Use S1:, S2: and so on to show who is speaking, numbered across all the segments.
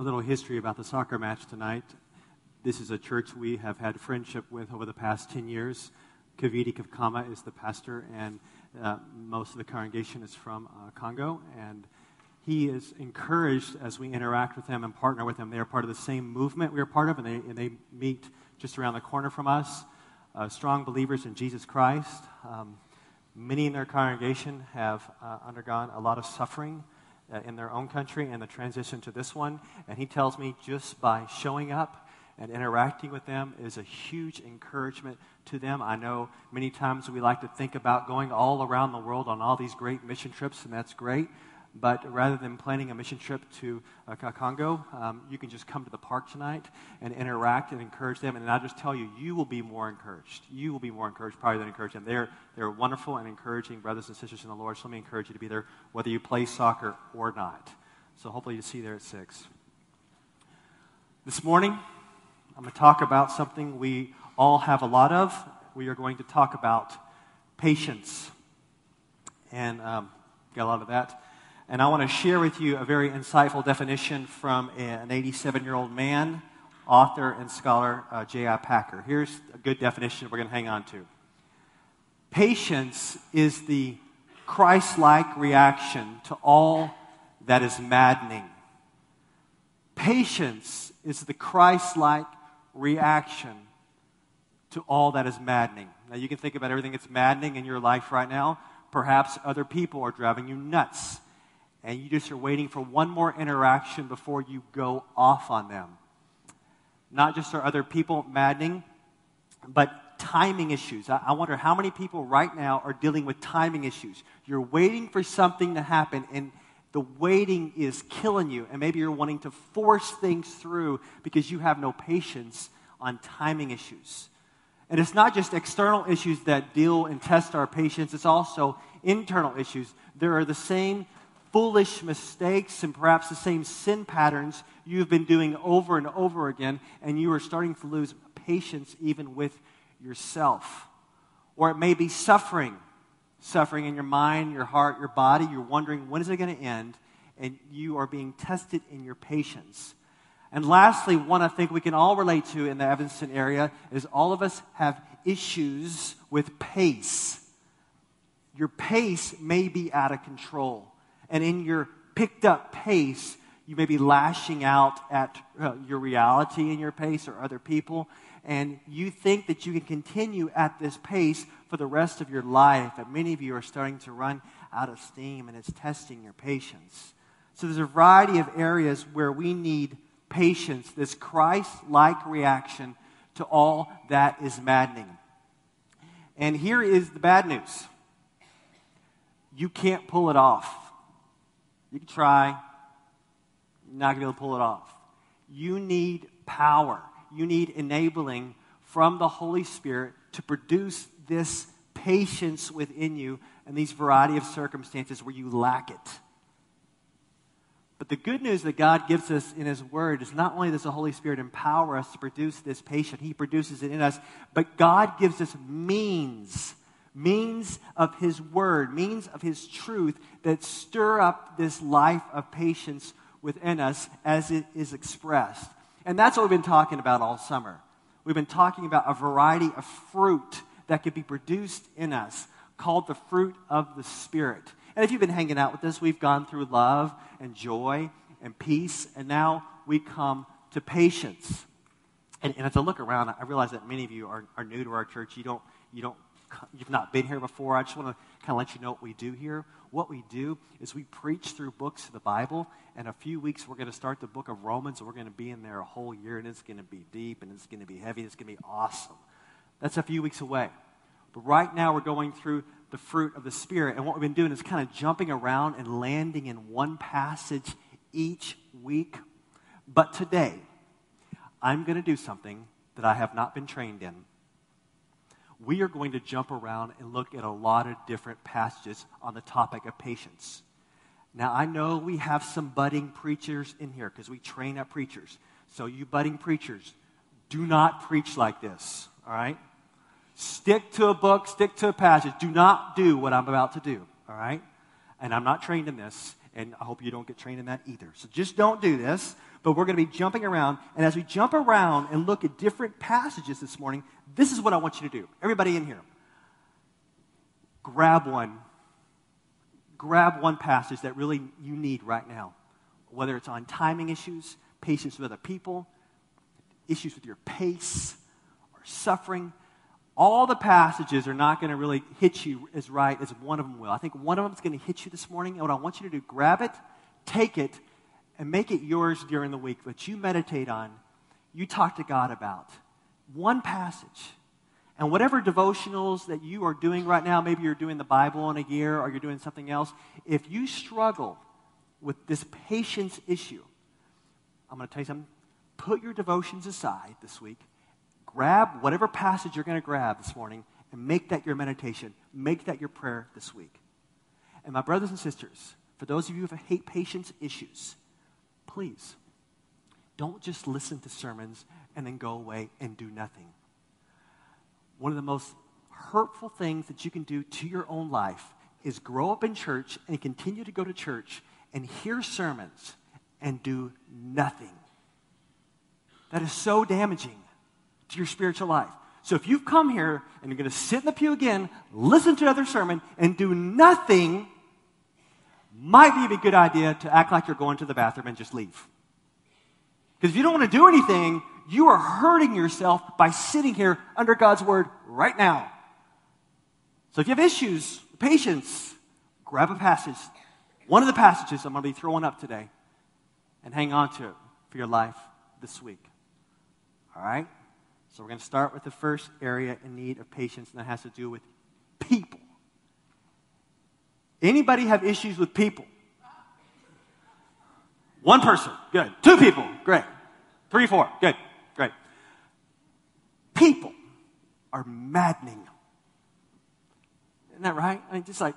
S1: A little history about the soccer match tonight. This is a church we have had friendship with over the past 10 years. Kaviti Kavkama is the pastor, and uh, most of the congregation is from uh, Congo. And he is encouraged as we interact with them and partner with them. They are part of the same movement we are part of, and they, and they meet just around the corner from us. Uh, strong believers in Jesus Christ. Um, many in their congregation have uh, undergone a lot of suffering Uh, in their own country and the transition to this one. And he tells me just by showing up and interacting with them is a huge encouragement to them. I know many times we like to think about going all around the world on all these great mission trips, and that's great. But rather than planning a mission trip to uh, Congo, um, you can just come to the park tonight and interact and encourage them. And I just tell you, you will be more encouraged. You will be more encouraged probably than encourage them. They're, they're wonderful and encouraging brothers and sisters in the Lord. So let me encourage you to be there whether you play soccer or not. So hopefully you see you there at 6. This morning, I'm going to talk about something we all have a lot of. We are going to talk about patience. And um, got a lot of that. And I want to share with you a very insightful definition from an 87 year old man, author, and scholar, uh, J.I. Packer. Here's a good definition we're going to hang on to Patience is the Christ like reaction to all that is maddening. Patience is the Christ like reaction to all that is maddening. Now, you can think about everything that's maddening in your life right now. Perhaps other people are driving you nuts and you just are waiting for one more interaction before you go off on them. Not just are other people maddening, but timing issues. I, I wonder how many people right now are dealing with timing issues. You're waiting for something to happen, and the waiting is killing you. And maybe you're wanting to force things through because you have no patience on timing issues. And it's not just external issues that deal and test our patience, it's also internal issues. There are the same foolish mistakes and perhaps the same sin patterns you've been doing over and over again, and you are starting to lose patience even with yourself. Or it may be suffering, suffering in your mind, your heart, your body. You're wondering, when is it going to end? And you are being tested in your patience. And lastly, one I think we can all relate to in the Evanston area is all of us have issues with pace. Your pace may be out of control and in your picked up pace, you may be lashing out at uh, your reality in your pace or other people, and you think that you can continue at this pace for the rest of your life. And many of you are starting to run out of steam, and it's testing your patience. So there's a variety of areas where we need patience, this Christ like reaction to all that is maddening. And here is the bad news you can't pull it off. You can try, you're not going to be able to pull it off. You need power, you need enabling from the Holy Spirit to produce this patience within you in these variety of circumstances where you lack it. But the good news that God gives us in His Word is not only does the Holy Spirit empower us to produce this patience, He produces it in us, but God gives us means means of His Word, means of His truth that stir up this life of patience within us as it is expressed. And that's what we've been talking about all summer. We've been talking about a variety of fruit that could be produced in us called the fruit of the Spirit. And if you've been hanging out with us, we've gone through love and joy and peace, and now we come to patience. And, and as I look around, I realize that many of you are, are new to our church. You don't, you don't you've not been here before, I just want to kind of let you know what we do here. What we do is we preach through books of the Bible. In a few weeks, we're going to start the book of Romans, and we're going to be in there a whole year, and it's going to be deep, and it's going to be heavy, and it's going to be awesome. That's a few weeks away. But right now, we're going through the fruit of the Spirit, and what we've been doing is kind of jumping around and landing in one passage each week. But today, I'm going to do something that I have not been trained in we are going to jump around and look at a lot of different passages on the topic of patience. Now, I know we have some budding preachers in here because we train up preachers. So, you budding preachers, do not preach like this, all right? Stick to a book, stick to a passage. Do not do what I'm about to do, all right? And I'm not trained in this, and I hope you don't get trained in that either. So, just don't do this. But we're going to be jumping around. And as we jump around and look at different passages this morning, this is what I want you to do. Everybody in here, grab one. Grab one passage that really you need right now, whether it's on timing issues, patience with other people, issues with your pace, or suffering. All the passages are not going to really hit you as right as one of them will. I think one of them is going to hit you this morning. And what I want you to do, grab it, take it, and make it yours during the week that you meditate on, you talk to God about. One passage. And whatever devotionals that you are doing right now, maybe you're doing the Bible in a year or you're doing something else, if you struggle with this patience issue, I'm going to tell you something. Put your devotions aside this week. Grab whatever passage you're going to grab this morning and make that your meditation. Make that your prayer this week. And my brothers and sisters, for those of you who have patience issues, please don't just listen to sermons and then go away and do nothing one of the most hurtful things that you can do to your own life is grow up in church and continue to go to church and hear sermons and do nothing. That is so damaging to your spiritual life. So if you've come here and you're going to sit in the pew again, listen to another sermon, and do nothing, might be a good idea to act like you're going to the bathroom and just leave. Because if you don't want to do anything, you are hurting yourself by sitting here under God's word right now. So if you have issues, patience, grab a passage, one of the passages I'm going to be throwing up today, and hang on to it for your life this week. All right? So we're going to start with the first area in need of patience, and that has to do with people. Anybody have issues with people? One person, good. Two people, great. Three, four, good. Great. People are maddening. Isn't that right? I mean, just like,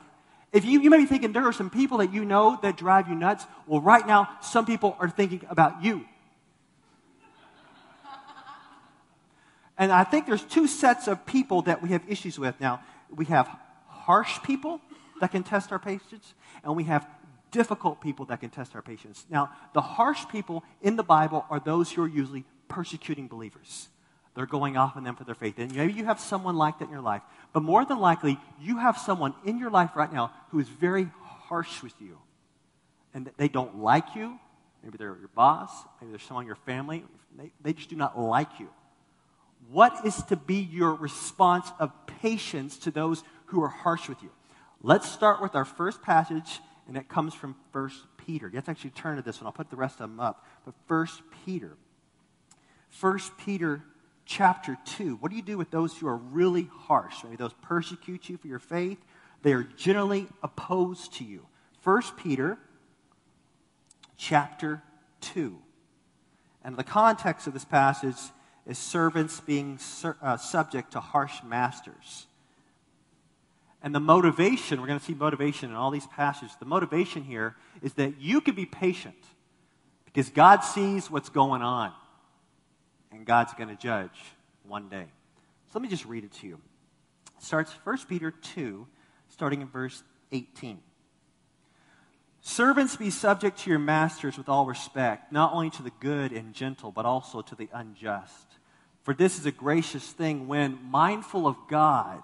S1: if you, you may be thinking there are some people that you know that drive you nuts. Well, right now, some people are thinking about you. And I think there's two sets of people that we have issues with. Now, we have harsh people that can test our patience, and we have difficult people that can test our patience. Now, the harsh people in the Bible are those who are usually persecuting believers. They're going off on them for their faith. And maybe you have someone like that in your life. But more than likely, you have someone in your life right now who is very harsh with you. And they don't like you. Maybe they're your boss. Maybe they're someone in your family. They, they just do not like you. What is to be your response of patience to those who are harsh with you? Let's start with our first passage, and it comes from 1 Peter. You have to actually turn to this one. I'll put the rest of them up. But 1 Peter 1 Peter chapter 2. What do you do with those who are really harsh? Maybe those persecute you for your faith. They are generally opposed to you. 1 Peter chapter 2. And the context of this passage is servants being uh, subject to harsh masters. And the motivation, we're going to see motivation in all these passages. The motivation here is that you can be patient because God sees what's going on and God's going to judge one day. So let me just read it to you. It starts 1 Peter 2, starting in verse 18. Servants, be subject to your masters with all respect, not only to the good and gentle, but also to the unjust. For this is a gracious thing when, mindful of God,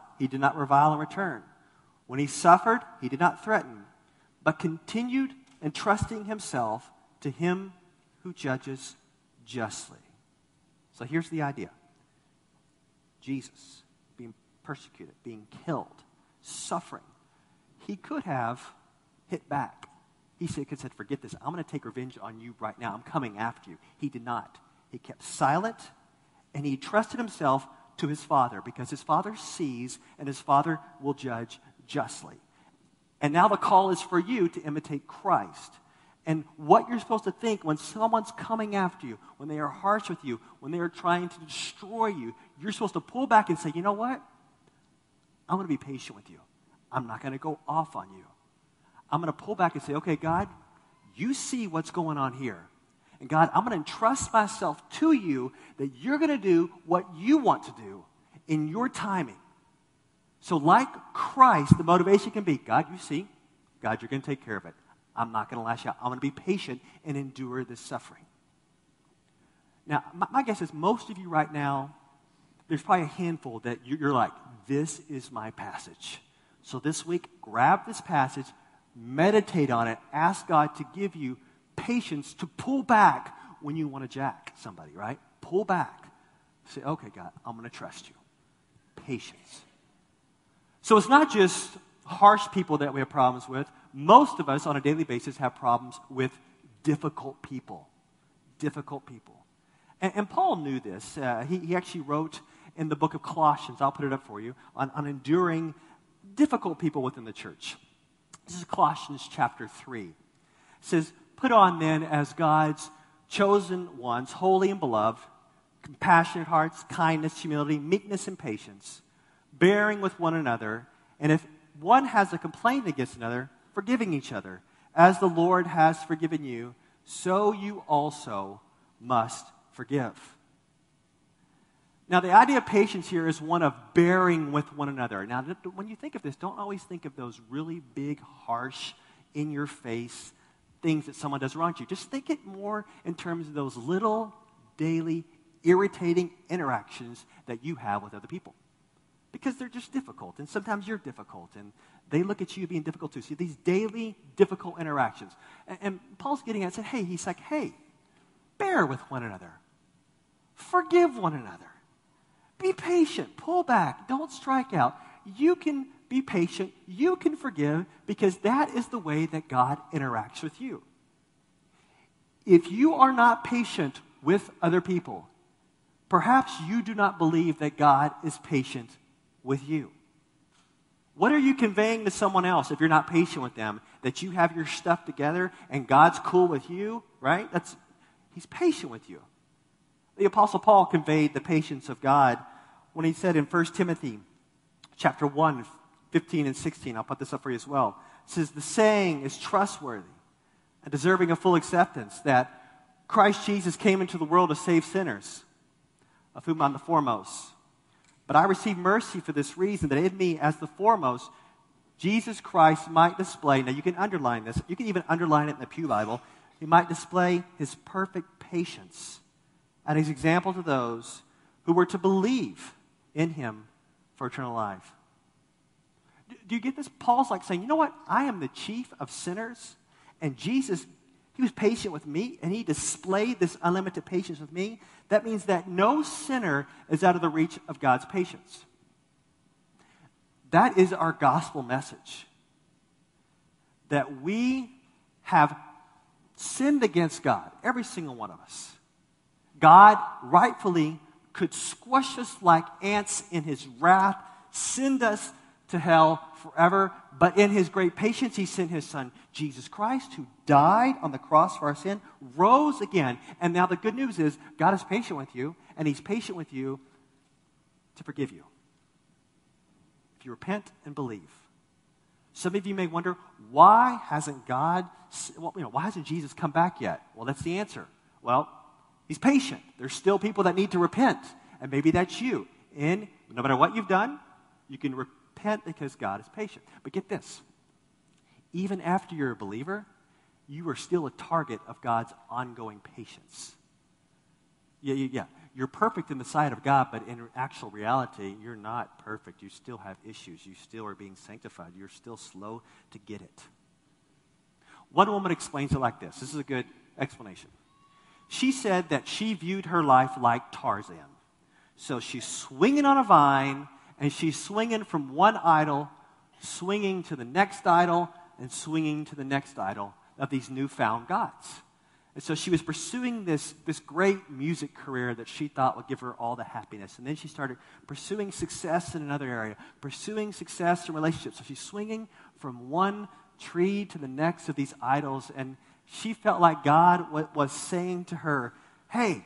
S1: he did not revile in return. When he suffered, he did not threaten, but continued entrusting himself to him who judges justly. So here's the idea Jesus being persecuted, being killed, suffering. He could have hit back. He could have said, Forget this. I'm going to take revenge on you right now. I'm coming after you. He did not. He kept silent and he trusted himself to his father because his father sees and his father will judge justly. And now the call is for you to imitate Christ. and what you're supposed to think when someone's coming after you, when they are harsh with you, when they are trying to destroy you. You're supposed to pull back and say, you know what? I'm going to be patient with you. I'm not going to go off on you. I'm going to pull back and say, okay, God, you see what's going on here. And God, I'm going to entrust myself to you that you're going to do what you want to do in your timing. So, like Christ, the motivation can be God, you see, God, you're going to take care of it. I'm not going to lash out. I'm going to be patient and endure this suffering. Now, my, my, guess is most of you right now, there's probably a handful that you're like, this is my passage. So this week, grab this passage, meditate on it, ask God to give you patience to pull back when you want to jack somebody, right? Pull back. Say, okay, God, I'm going to trust you. Patience. So it's not just harsh people that we have problems with. Most of us on a daily basis have problems with difficult people. Difficult people. And, and Paul knew this. Uh, he, he actually wrote in the book of Colossians, I'll put it up for you, on, on enduring difficult people within the church. This is Colossians chapter 3. It says, Put on then as God's chosen ones, holy and beloved, compassionate hearts, kindness, humility, meekness, and patience, bearing with one another, and if one has a complaint against another, forgiving each other. As the Lord has forgiven you, so you also must forgive. Now, the idea of patience here is one of bearing with one another. Now, when you think of this, don't always think of those really big, harsh, in your face things that someone does wrong to you. Just think it more in terms of those little, daily, irritating interactions that you have with other people. Because they're just difficult, and sometimes you're difficult, and they look at you being difficult too. See, these daily, difficult interactions. And, and Paul's getting at, said, hey, he's like, hey, bear with one another, forgive one another. Be patient. Pull back. Don't strike out. You can be patient. You can forgive because that is the way that God interacts with you. If you are not patient with other people, perhaps you do not believe that God is patient with you. What are you conveying to someone else if you're not patient with them? That you have your stuff together and God's cool with you, right? That's He's patient with you. The Apostle Paul conveyed the patience of God when he said in 1 Timothy chapter 1, 15 and 16, I'll put this up for you as well. It says, The saying is trustworthy and deserving of full acceptance that Christ Jesus came into the world to save sinners, of whom I'm the foremost. But I received mercy for this reason, that in me, as the foremost, Jesus Christ might display, now you can underline this, you can even underline it in the Pew Bible, he might display his perfect patience and his example to those who were to believe in him for eternal life. Do you get this? Paul's like saying, you know what? I am the chief of sinners, and Jesus, he was patient with me, and he displayed this unlimited patience with me. That means that no sinner is out of the reach of God's patience. That is our gospel message. That we have sinned against God, every single one of us. God rightfully could squash us like ants in his wrath, send us to hell forever. But in his great patience, he sent his son, Jesus Christ, who died on the cross for our sin, rose again. And now the good news is God is patient with you, and he's patient with you to forgive you. If you repent and believe. Some of you may wonder, why hasn't God, well, you know, why hasn't Jesus come back yet? Well, that's the answer. Well, He's patient. There's still people that need to repent. And maybe that's you. And no matter what you've done, you can repent because God is patient. But get this even after you're a believer, you are still a target of God's ongoing patience. Yeah, yeah, yeah. You're perfect in the sight of God, but in actual reality, you're not perfect. You still have issues. You still are being sanctified. You're still slow to get it. One woman explains it like this this is a good explanation. She said that she viewed her life like Tarzan. So she's swinging on a vine, and she's swinging from one idol, swinging to the next idol, and swinging to the next idol of these newfound gods. And so she was pursuing this, this great music career that she thought would give her all the happiness. And then she started pursuing success in another area, pursuing success in relationships. So she's swinging from one tree to the next of these idols, and She felt like God was saying to her, Hey,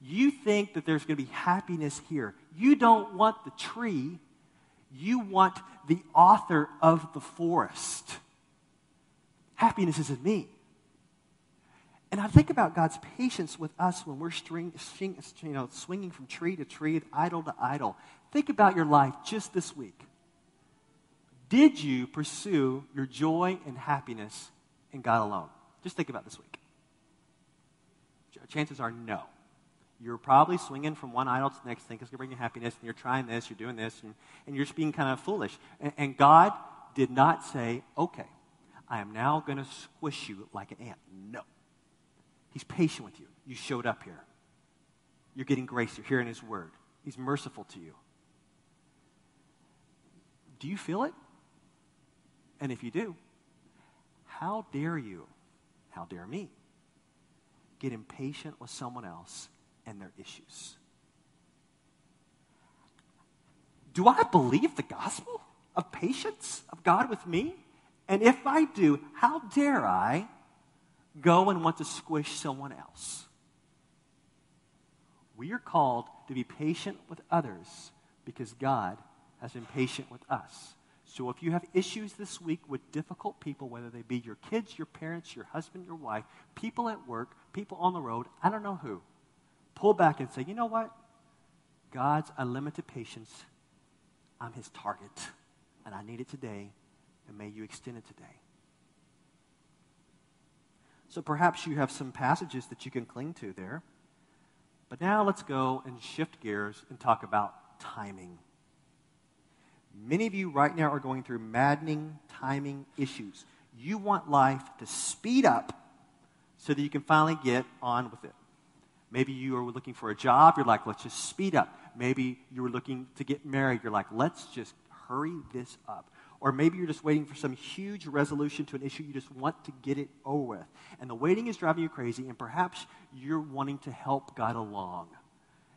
S1: you think that there's going to be happiness here. You don't want the tree, you want the author of the forest. Happiness is in me. And I think about God's patience with us when we're string, string, you know, swinging from tree to tree, idol to idol. Think about your life just this week. Did you pursue your joy and happiness in God alone? Just think about this week. Chances are no. You're probably swinging from one idol to the next because it's going to bring you happiness, and you're trying this, you're doing this, and, and you're just being kind of foolish. And, and God did not say, okay, I am now going to squish you like an ant. No. He's patient with you. You showed up here. You're getting grace. You're hearing His word. He's merciful to you. Do you feel it? And if you do, how dare you, how dare me, get impatient with someone else and their issues? Do I believe the gospel of patience of God with me? And if I do, how dare I go and want to squish someone else? We are called to be patient with others because God has been patient with us. So if you have issues this week with difficult people, whether they be your kids, your parents, your husband, your wife, people at work, people on the road, I don't know who, pull back and say, you know what? God's unlimited patience, I'm his target, and I need it today, and may you extend it today. So perhaps you have some passages that you can cling to there. But now let's go and shift gears and talk about timing. Many of you right now are going through maddening timing issues. You want life to speed up so that you can finally get on with it. Maybe you are looking for a job, you're like, let's just speed up. Maybe you were looking to get married, you're like, let's just hurry this up. Or maybe you're just waiting for some huge resolution to an issue, you just want to get it over with. And the waiting is driving you crazy, and perhaps you're wanting to help God along.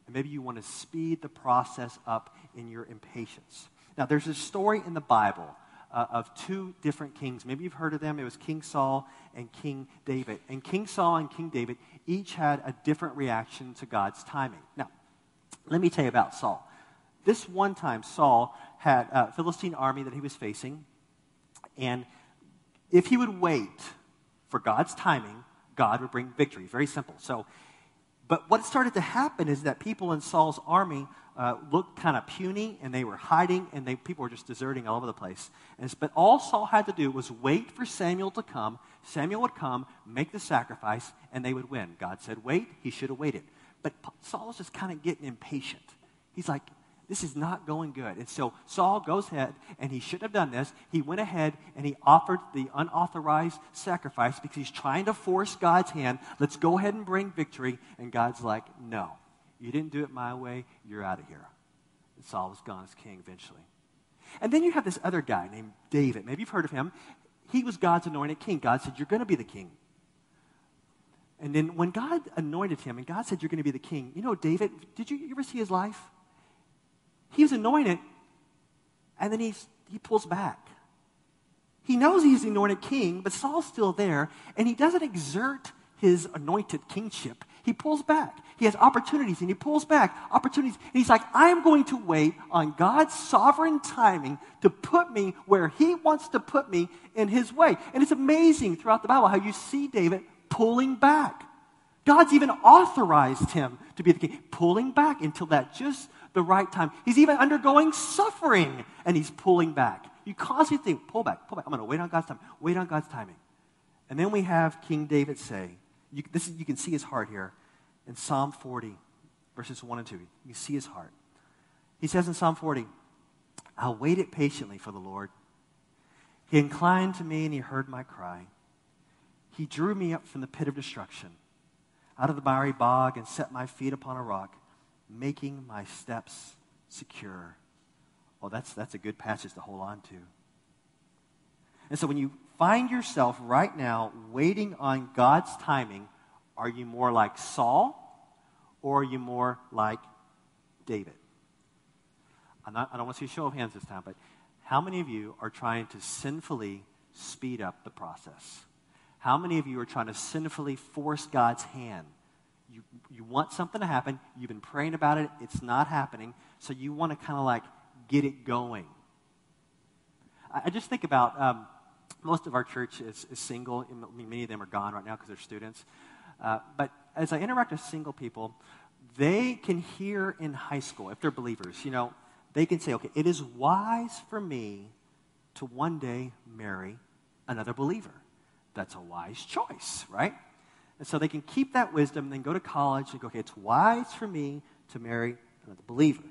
S1: And maybe you want to speed the process up in your impatience. Now, there's a story in the Bible uh, of two different kings. Maybe you've heard of them. It was King Saul and King David. And King Saul and King David each had a different reaction to God's timing. Now, let me tell you about Saul. This one time, Saul had a Philistine army that he was facing. And if he would wait for God's timing, God would bring victory. Very simple. So, but what started to happen is that people in Saul's army uh, looked kind of puny and they were hiding and they, people were just deserting all over the place. And, but all Saul had to do was wait for Samuel to come. Samuel would come, make the sacrifice, and they would win. God said, wait. He should have waited. But Saul was just kind of getting impatient. He's like, this is not going good. And so Saul goes ahead, and he shouldn't have done this. He went ahead and he offered the unauthorized sacrifice because he's trying to force God's hand. Let's go ahead and bring victory. And God's like, no. You didn't do it my way, you're out of here. And Saul was gone as king eventually. And then you have this other guy named David. Maybe you've heard of him. He was God's anointed king. God said, You're going to be the king. And then when God anointed him and God said, You're going to be the king, you know, David, did you ever see his life? He was anointed, and then he's, he pulls back. He knows he's the anointed king, but Saul's still there, and he doesn't exert his anointed kingship he pulls back. He has opportunities and he pulls back opportunities. And he's like, I am going to wait on God's sovereign timing to put me where he wants to put me in his way. And it's amazing throughout the Bible how you see David pulling back. God's even authorized him to be the king, pulling back until that just the right time. He's even undergoing suffering and he's pulling back. You constantly think, pull back, pull back. I'm going to wait on God's time, wait on God's timing. And then we have King David say, you, this is, you can see his heart here in Psalm 40, verses 1 and 2. You see his heart. He says in Psalm 40, I waited patiently for the Lord. He inclined to me and he heard my cry. He drew me up from the pit of destruction, out of the miry bog, and set my feet upon a rock, making my steps secure. Well, that's, that's a good passage to hold on to. And so when you find yourself right now waiting on God's timing, are you more like Saul or are you more like David? Not, i don't want to see a show of hands this time, but how many of you are trying to sinfully speed up the process? How many of you are trying to sinfully force God's hand? You, you want something to happen, you've been praying about it, it's not happening, so you want to kind of like get it going. I, I just think about um, most of our church is, is single. I mean, many of them are gone right now because they're students. Uh, but as I interact with single people, they can hear in high school, if they're believers, you know, they can say, okay, it is wise for me to one day marry another believer. That's a wise choice, right? And so they can keep that wisdom and then go to college and go, okay, it's wise for me to marry another believer.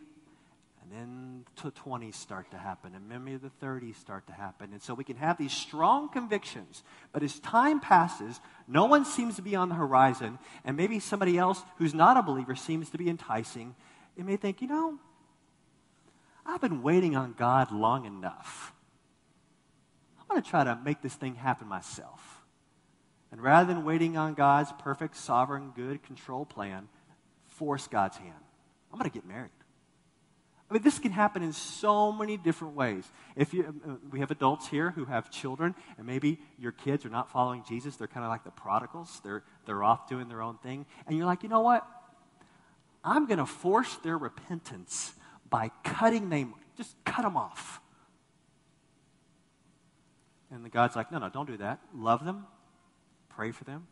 S1: And then the 20s start to happen, and maybe the 30s start to happen. And so we can have these strong convictions. But as time passes, no one seems to be on the horizon, and maybe somebody else who's not a believer seems to be enticing. You may think, you know, I've been waiting on God long enough. I'm going to try to make this thing happen myself. And rather than waiting on God's perfect, sovereign, good control plan, force God's hand. I'm going to get married. I mean, this can happen in so many different ways. If you, uh, we have adults here who have children, and maybe your kids are not following Jesus. They're kind of like the prodigals. They're, they're off doing their own thing. And you're like, you know what? I'm going to force their repentance by cutting them, just cut them off. And the God's like, no, no, don't do that. Love them, pray for them,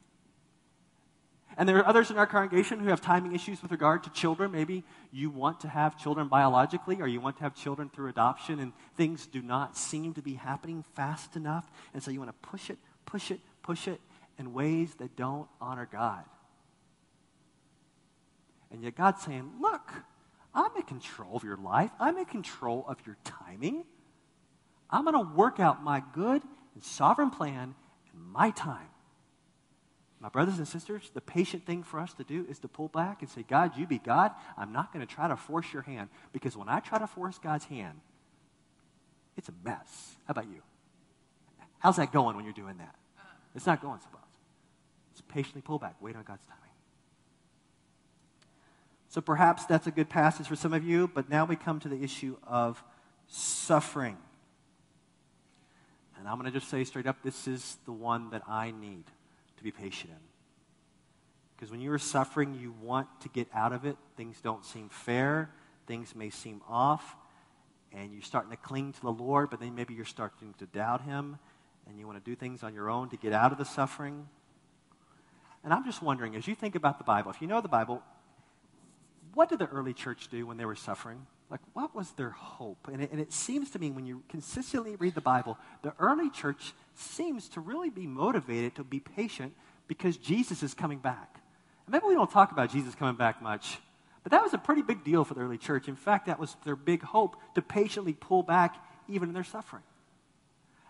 S1: and there are others in our congregation who have timing issues with regard to children. Maybe you want to have children biologically, or you want to have children through adoption, and things do not seem to be happening fast enough. And so you want to push it, push it, push it in ways that don't honor God. And yet God's saying, Look, I'm in control of your life, I'm in control of your timing. I'm going to work out my good and sovereign plan in my time. My brothers and sisters, the patient thing for us to do is to pull back and say, God, you be God. I'm not going to try to force your hand because when I try to force God's hand, it's a mess. How about you? How's that going when you're doing that? Uh. It's not going so well. Just patiently pull back, wait on God's timing. So perhaps that's a good passage for some of you, but now we come to the issue of suffering. And I'm going to just say straight up this is the one that I need be patient in. Because when you are suffering, you want to get out of it. Things don't seem fair, things may seem off, and you're starting to cling to the Lord, but then maybe you're starting to doubt Him, and you want to do things on your own to get out of the suffering. And I'm just wondering, as you think about the Bible, if you know the Bible, what did the early church do when they were suffering? Like, what was their hope? And it, and it, seems to me, when you consistently read the Bible, the early church seems to really be motivated to be patient because Jesus is coming back. And maybe we don't talk about Jesus coming back much, but that was a pretty big deal for the early church. In fact, that was their big hope to patiently pull back even in their suffering.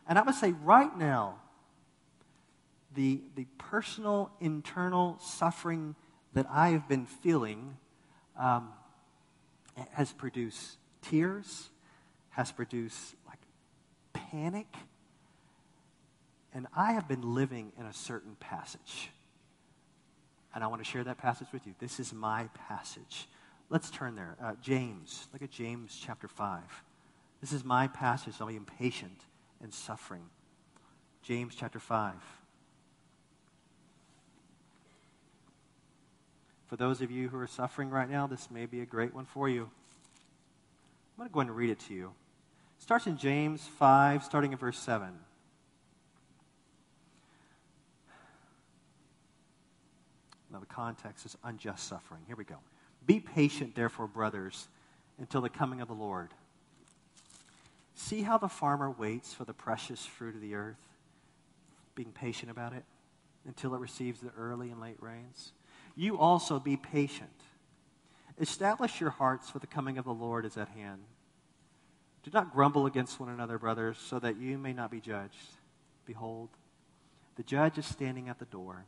S1: And I would say right now, the, the personal, internal suffering that I have been feeling. Um, has produced tears, has produced like panic. And I have been living in a certain passage. And I want to share that passage with you. This is my passage. Let's turn there. Uh, James. Look at James chapter 5. This is my passage on being impatient and suffering. James chapter 5. For those of you who are suffering right now, this may be a great one for you. I'm going to go ahead and read it to you. It starts in James 5, starting in verse 7. Now, the context is unjust suffering. Here we go. Be patient, therefore, brothers, until the coming of the Lord. See how the farmer waits for the precious fruit of the earth, being patient about it until it receives the early and late rains you also be patient. Establish your hearts, for the coming of the Lord is at hand. Do not grumble against one another, brothers, so that you may not be judged. Behold, the judge is standing at the door.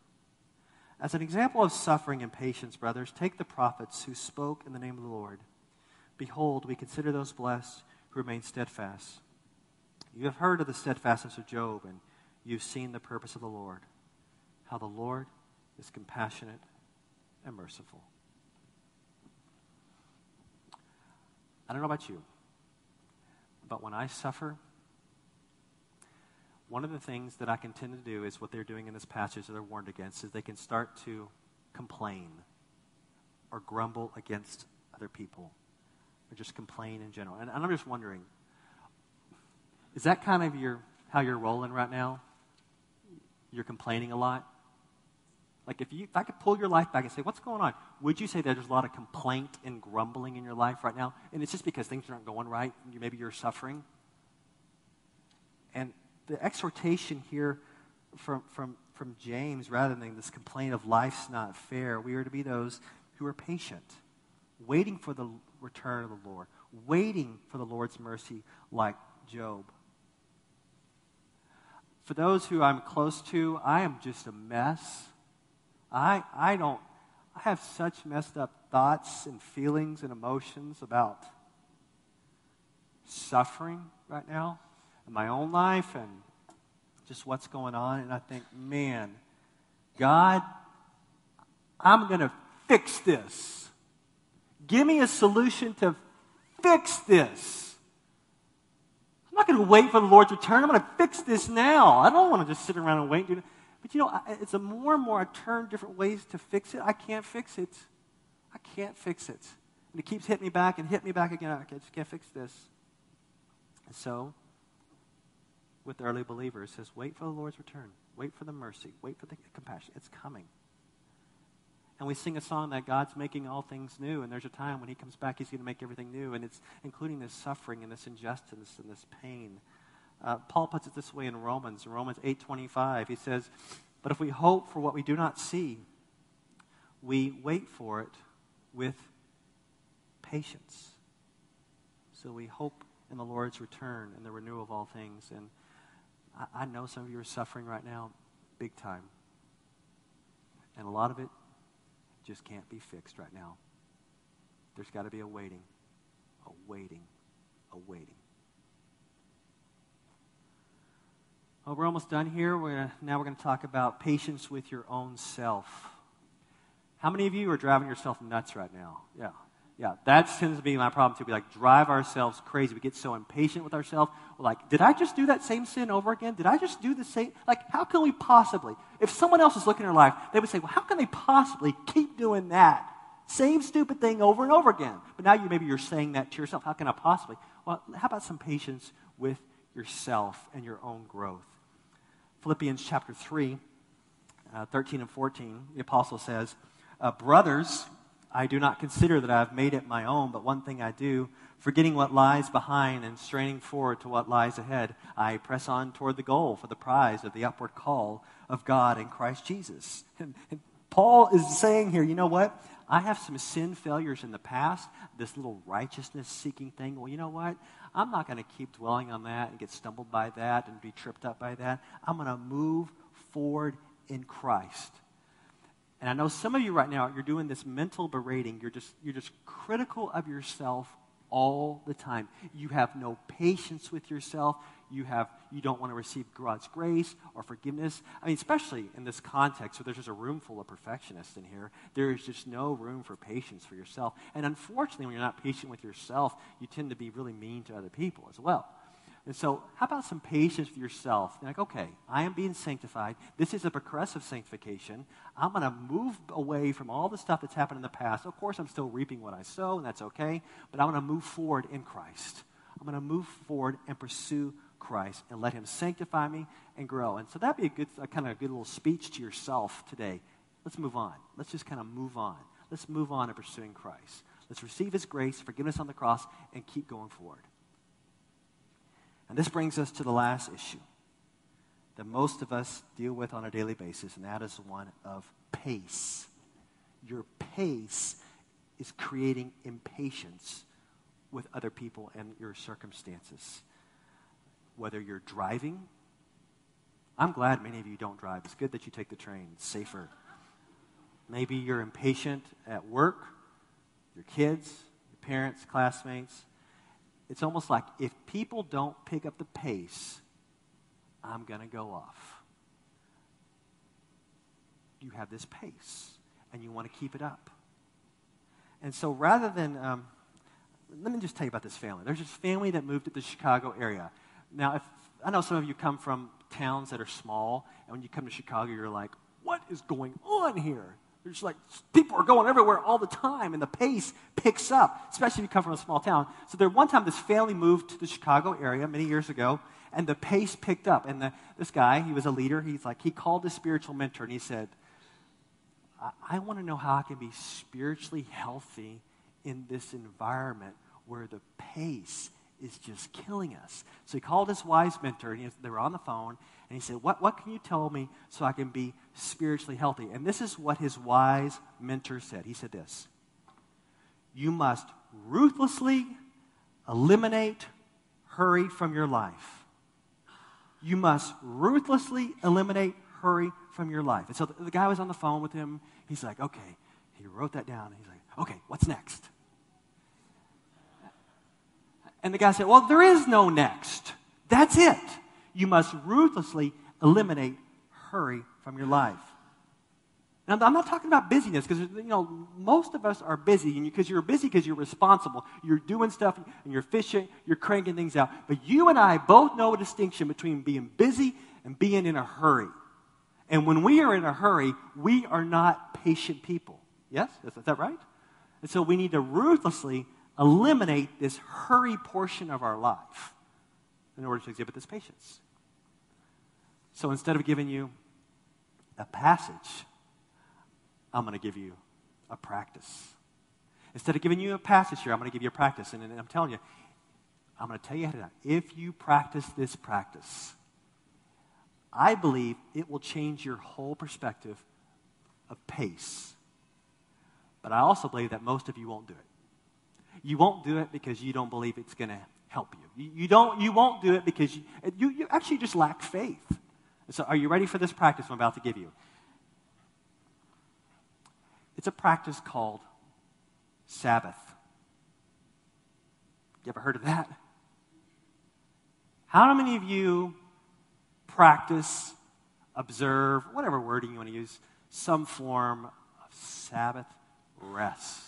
S1: As an example of suffering and patience, brothers, take the prophets who spoke in the name of the Lord. Behold, we consider those blessed who remain steadfast. You have heard of the steadfastness of Job, and you've seen the purpose of the Lord, how the Lord is compassionate and merciful. I don't know about you, but when I suffer, one of the things that I can tend to do is what they're doing in this passage that they're warned against is they can start to complain or grumble against other people or just complain in general. And, and I'm just wondering, is that kind of your how you're rolling right now? You're complaining a lot? Like if you if I could pull your life back and say, what's going on? Would you say that there's a lot of complaint and grumbling in your life right now? And it's just because things aren't going right, maybe you're suffering. And the exhortation here from, from, from James, rather than this complaint of life's not fair, we are to be those who are patient, waiting for the return of the Lord, waiting for the Lord's mercy like Job. For those who I'm close to, I am just a mess. I, I don't, I have such messed up thoughts and feelings and emotions about suffering right now my own life and just what's going on. And I think, man, God, I'm going to fix this. Give me a solution to fix this. I'm not going to wait for the Lord's return. I'm going to fix this now. I don't want to just sit around and wait. But you know, it's a more and more I turn different ways to fix it. I can't fix it. I can't fix it. And it keeps hitting me back and hit me back again. I just can't fix this. And so, with early believers says, wait for the Lord's return. Wait for the mercy. Wait for the compassion. It's coming. And we sing a song that God's making all things new, and there's a time when He comes back, He's going to make everything new, and it's including this suffering and this injustice and this pain. Uh, Paul puts it this way in Romans, in Romans 8:25. He says, "But if we hope for what we do not see, we wait for it with patience." So we hope in the Lord's return and the renewal of all things. And I, I know some of you are suffering right now, big time. And a lot of it just can't be fixed right now. There's got to be a waiting, a waiting, a waiting. Well, we're almost done here. We're gonna, now we're going to talk about patience with your own self. How many of you are driving yourself nuts right now? Yeah. Yeah, that tends to be my problem too. We like drive ourselves crazy. We get so impatient with ourselves. We're like, did I just do that same sin over again? Did I just do the same? Like, how can we possibly? If someone else is looking at our life, they would say, well, how can they possibly keep doing that same stupid thing over and over again? But now you maybe you're saying that to yourself. How can I possibly? Well, how about some patience with yourself and your own growth? Philippians chapter 3, uh, 13 and 14, the apostle says, uh, Brothers, I do not consider that I have made it my own, but one thing I do, forgetting what lies behind and straining forward to what lies ahead, I press on toward the goal for the prize of the upward call of God in Christ Jesus. And, and Paul is saying here, you know what? I have some sin failures in the past, this little righteousness seeking thing. Well, you know what? I'm not going to keep dwelling on that and get stumbled by that and be tripped up by that. I'm going to move forward in Christ. And I know some of you right now, you're doing this mental berating. You're just, you're just critical of yourself all the time. You have no patience with yourself. You, have, you don't want to receive God's grace or forgiveness. I mean, especially in this context where there's just a room full of perfectionists in here, there is just no room for patience for yourself. And unfortunately, when you're not patient with yourself, you tend to be really mean to other people as well. And so, how about some patience with yourself? You're like, okay, I am being sanctified. This is a progressive sanctification. I'm going to move away from all the stuff that's happened in the past. Of course, I'm still reaping what I sow, and that's okay, but I'm going to move forward in Christ. I'm going to move forward and pursue Christ and let Him sanctify me and grow. And so, that'd be a good, a kind of a good little speech to yourself today. Let's move on. Let's just kind of move on. Let's move on in pursuing Christ. Let's receive His grace, forgiveness on the cross, and keep going forward. And this brings us to the last issue that most of us deal with on a daily basis, and that is one of pace. Your pace is creating impatience with other people and your circumstances. Whether you're driving, I'm glad many of you don't drive. It's good that you take the train, it's safer. Maybe you're impatient at work, your kids, your parents, classmates it's almost like if people don't pick up the pace, I'm going to go off. You have this pace, and you want to keep it up. And so rather than, um, let me just tell you about this family. There's this family that moved to the Chicago area. Now, if I know some of you come from towns that are small, and when you come to Chicago, you're like, what is going on here? There's like people are going everywhere all the time, and the pace picks up, especially if you come from a small town. So there, one time, this family moved to the Chicago area many years ago, and the pace picked up. And the, this guy, he was a leader. He's like, he called his spiritual mentor, and he said, I, I want to know how I can be spiritually healthy in this environment where the pace is just killing us. So he called his wise mentor, and he, they were on the phone, and he said, what, what can you tell me so I can be spiritually healthy? And this is what his wise mentor said. He said this You must ruthlessly eliminate hurry from your life. You must ruthlessly eliminate hurry from your life. And so the, the guy was on the phone with him. He's like, okay. He wrote that down. He's like, okay, what's next? And the guy said, Well, there is no next. That's it. You must ruthlessly eliminate hurry from your life. Now, I'm not talking about busyness because, you know, most of us are busy because you're busy because you're responsible. You're doing stuff and you're fishing, you're cranking things out. But you and I both know a distinction between being busy and being in a hurry. And when we are in a hurry, we are not patient people. Yes? Is that right? And so we need to ruthlessly eliminate this hurry portion of our life in order to exhibit this patience. So instead of giving you a passage, I'm going to give you a practice. Instead of giving you a passage here, I'm going to give you a practice. And, and I'm telling you, I'm going to tell you of time, if you practice this practice, I believe it will change your whole perspective of pace. But I also believe that most of you won't do it. You won't do it because you don't believe it's going to help you. you. Don't, you won't do it because you, you, you actually just lack faith. So, are you ready for this practice I'm about to give you? It's a practice called Sabbath. You ever heard of that? How many of you practice, observe, whatever wording you want to use, some form of Sabbath rest?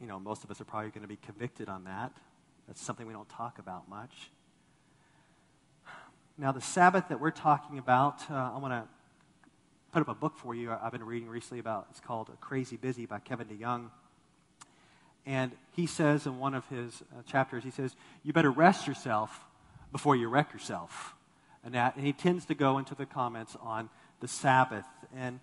S1: You know, most of us are probably going to be convicted on that. That's something we don't talk about much. Now, the Sabbath that we're talking about, uh, I want to put up a book for you I've been reading recently about. It's called Crazy Busy by Kevin DeYoung. And he says in one of his uh, chapters, he says, You better rest yourself before you wreck yourself. And, that, and he tends to go into the comments on the Sabbath. And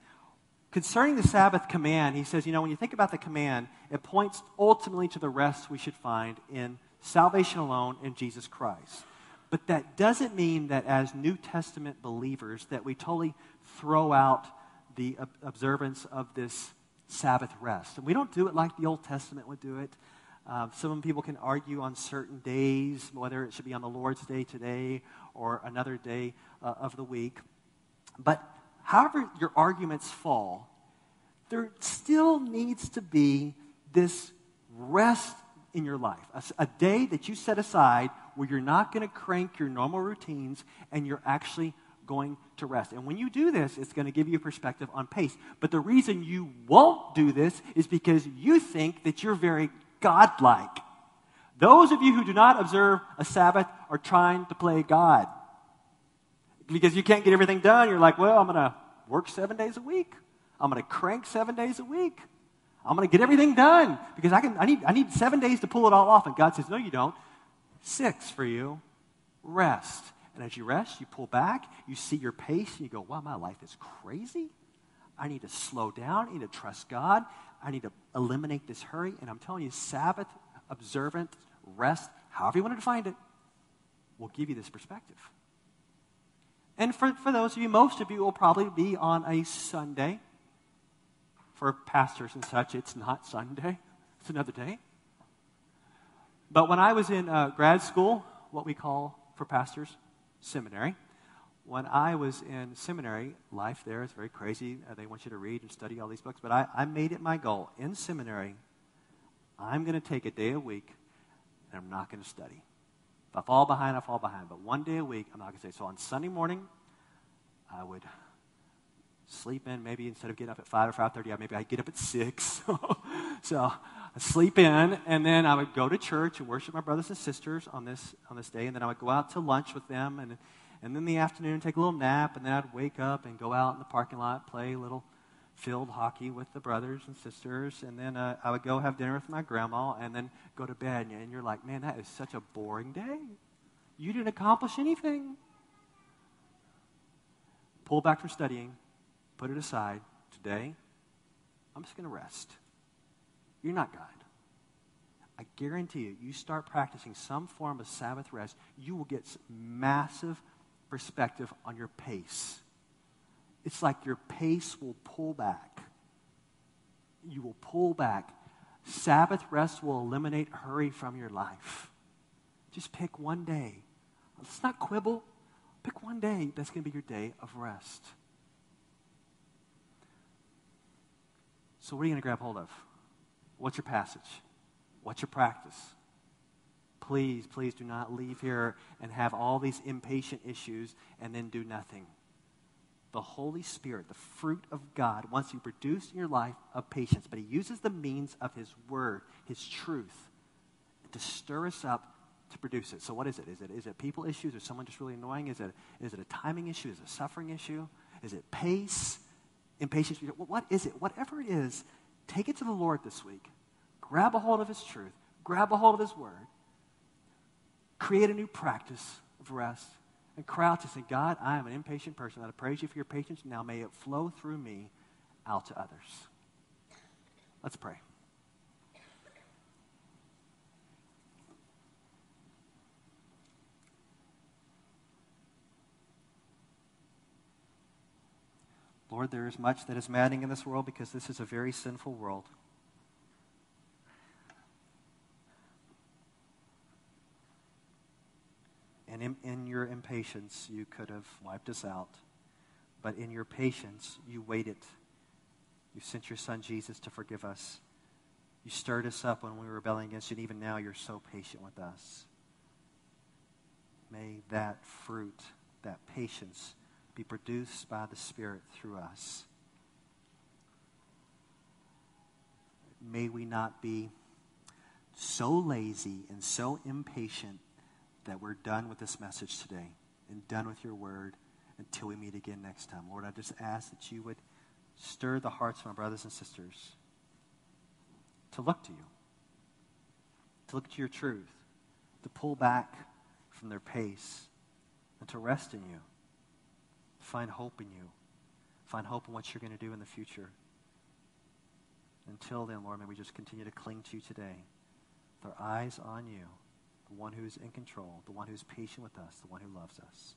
S1: concerning the Sabbath command, he says, you know, when you think about the command, it points ultimately to the rest we should find in salvation alone in Jesus Christ. But that doesn't mean that as New Testament believers that we totally throw out the observance of this Sabbath rest. And we don't do it like the Old Testament would do it. Uh, some people can argue on certain days, whether it should be on the Lord's Day today or another day uh, of the week. But however your arguments fall, there still needs to be this rest in your life. A, a day that you set aside where you're not going to crank your normal routines and you're actually going to rest. And when you do this, it's going to give you a perspective on pace. But the reason you won't do this is because you think that you're very godlike. Those of you who do not observe a Sabbath are trying to play God because you can't get everything done. You're like, well, I'm going to work seven days a week. I'm going to crank seven days a week. I'm going to get everything done because I, can, I, need, I need seven days to pull it all off. And God says, no, you don't. Six for you. Rest. And as you rest, you pull back, you see your pace, and you go, wow, my life is crazy. I need to slow down. I need to trust God. I need to eliminate this hurry. And I'm telling you, Sabbath, observant, rest, however you want to define it, will give you this perspective. And for, for those of you, most of you will probably be on a Sunday. For pastors and such, it's not Sunday, it's another day. But when I was in uh, grad school, what we call for pastors seminary, when I was in seminary, life there is very crazy. Uh, they want you to read and study all these books. But I, I made it my goal in seminary, I'm going to take a day a week and I'm not going to study. If I fall behind, I fall behind. But one day a week, I'm not going to say. So on Sunday morning, I would sleep in. Maybe instead of getting up at 5 or 5.30, maybe I'd get up at 6. so I'd sleep in, and then I would go to church and worship my brothers and sisters on this, on this day, and then I would go out to lunch with them, and, and then in the afternoon take a little nap, and then I'd wake up and go out in the parking lot, play a little field hockey with the brothers and sisters, and then uh, I would go have dinner with my grandma, and then go to bed. And you're like, man, that is such a boring day. You didn't accomplish anything. Pull back from studying, put it aside. Today, I'm just going to rest. You're not God. I guarantee you, you start practicing some form of Sabbath rest, you will get massive perspective on your pace. It's like your pace will pull back. You will pull back. Sabbath rest will eliminate hurry from your life. Just pick one day. Let's not quibble. Pick one day that's going to be your day of rest. So, what are you going to grab hold of? What's your passage? What's your practice? Please, please do not leave here and have all these impatient issues and then do nothing. The Holy Spirit, the fruit of God, wants to produce in your life of patience, but He uses the means of His Word, His truth, to stir us up to produce it. So, what is it? Is it, is it people issues? Is someone just really annoying? Is it, is it a timing issue? Is it a suffering issue? Is it pace? Impatience? What is it? Whatever it is, take it to the Lord this week. Grab a hold of His truth, grab a hold of His Word, create a new practice of rest, and crouch and say, God, I am an impatient person. I praise you for your patience. Now may it flow through me out to others. Let's pray. Lord, there is much that is maddening in this world because this is a very sinful world. And in, in, your impatience, you could have wiped us out. But in your patience, you waited. You sent your son Jesus to forgive us. You stirred us up when we were rebelling against you, and even now you're so patient with us. May that fruit, that patience, be produced by the Spirit through us. May we not be so lazy and so impatient that we're done with this message today and done with your word until we meet again next time. Lord, I just ask that you would stir the hearts of my brothers and sisters to look to you, to look to your truth, to pull back from their pace, and to rest in you, To find hope in you, find hope in what you're going to do in the future. Until then, Lord, may we just continue to cling to you today with our eyes on you the one who's in control, the one who's patient with us, the one who loves us.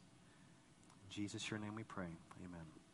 S1: In Jesus, your name we pray. Amen.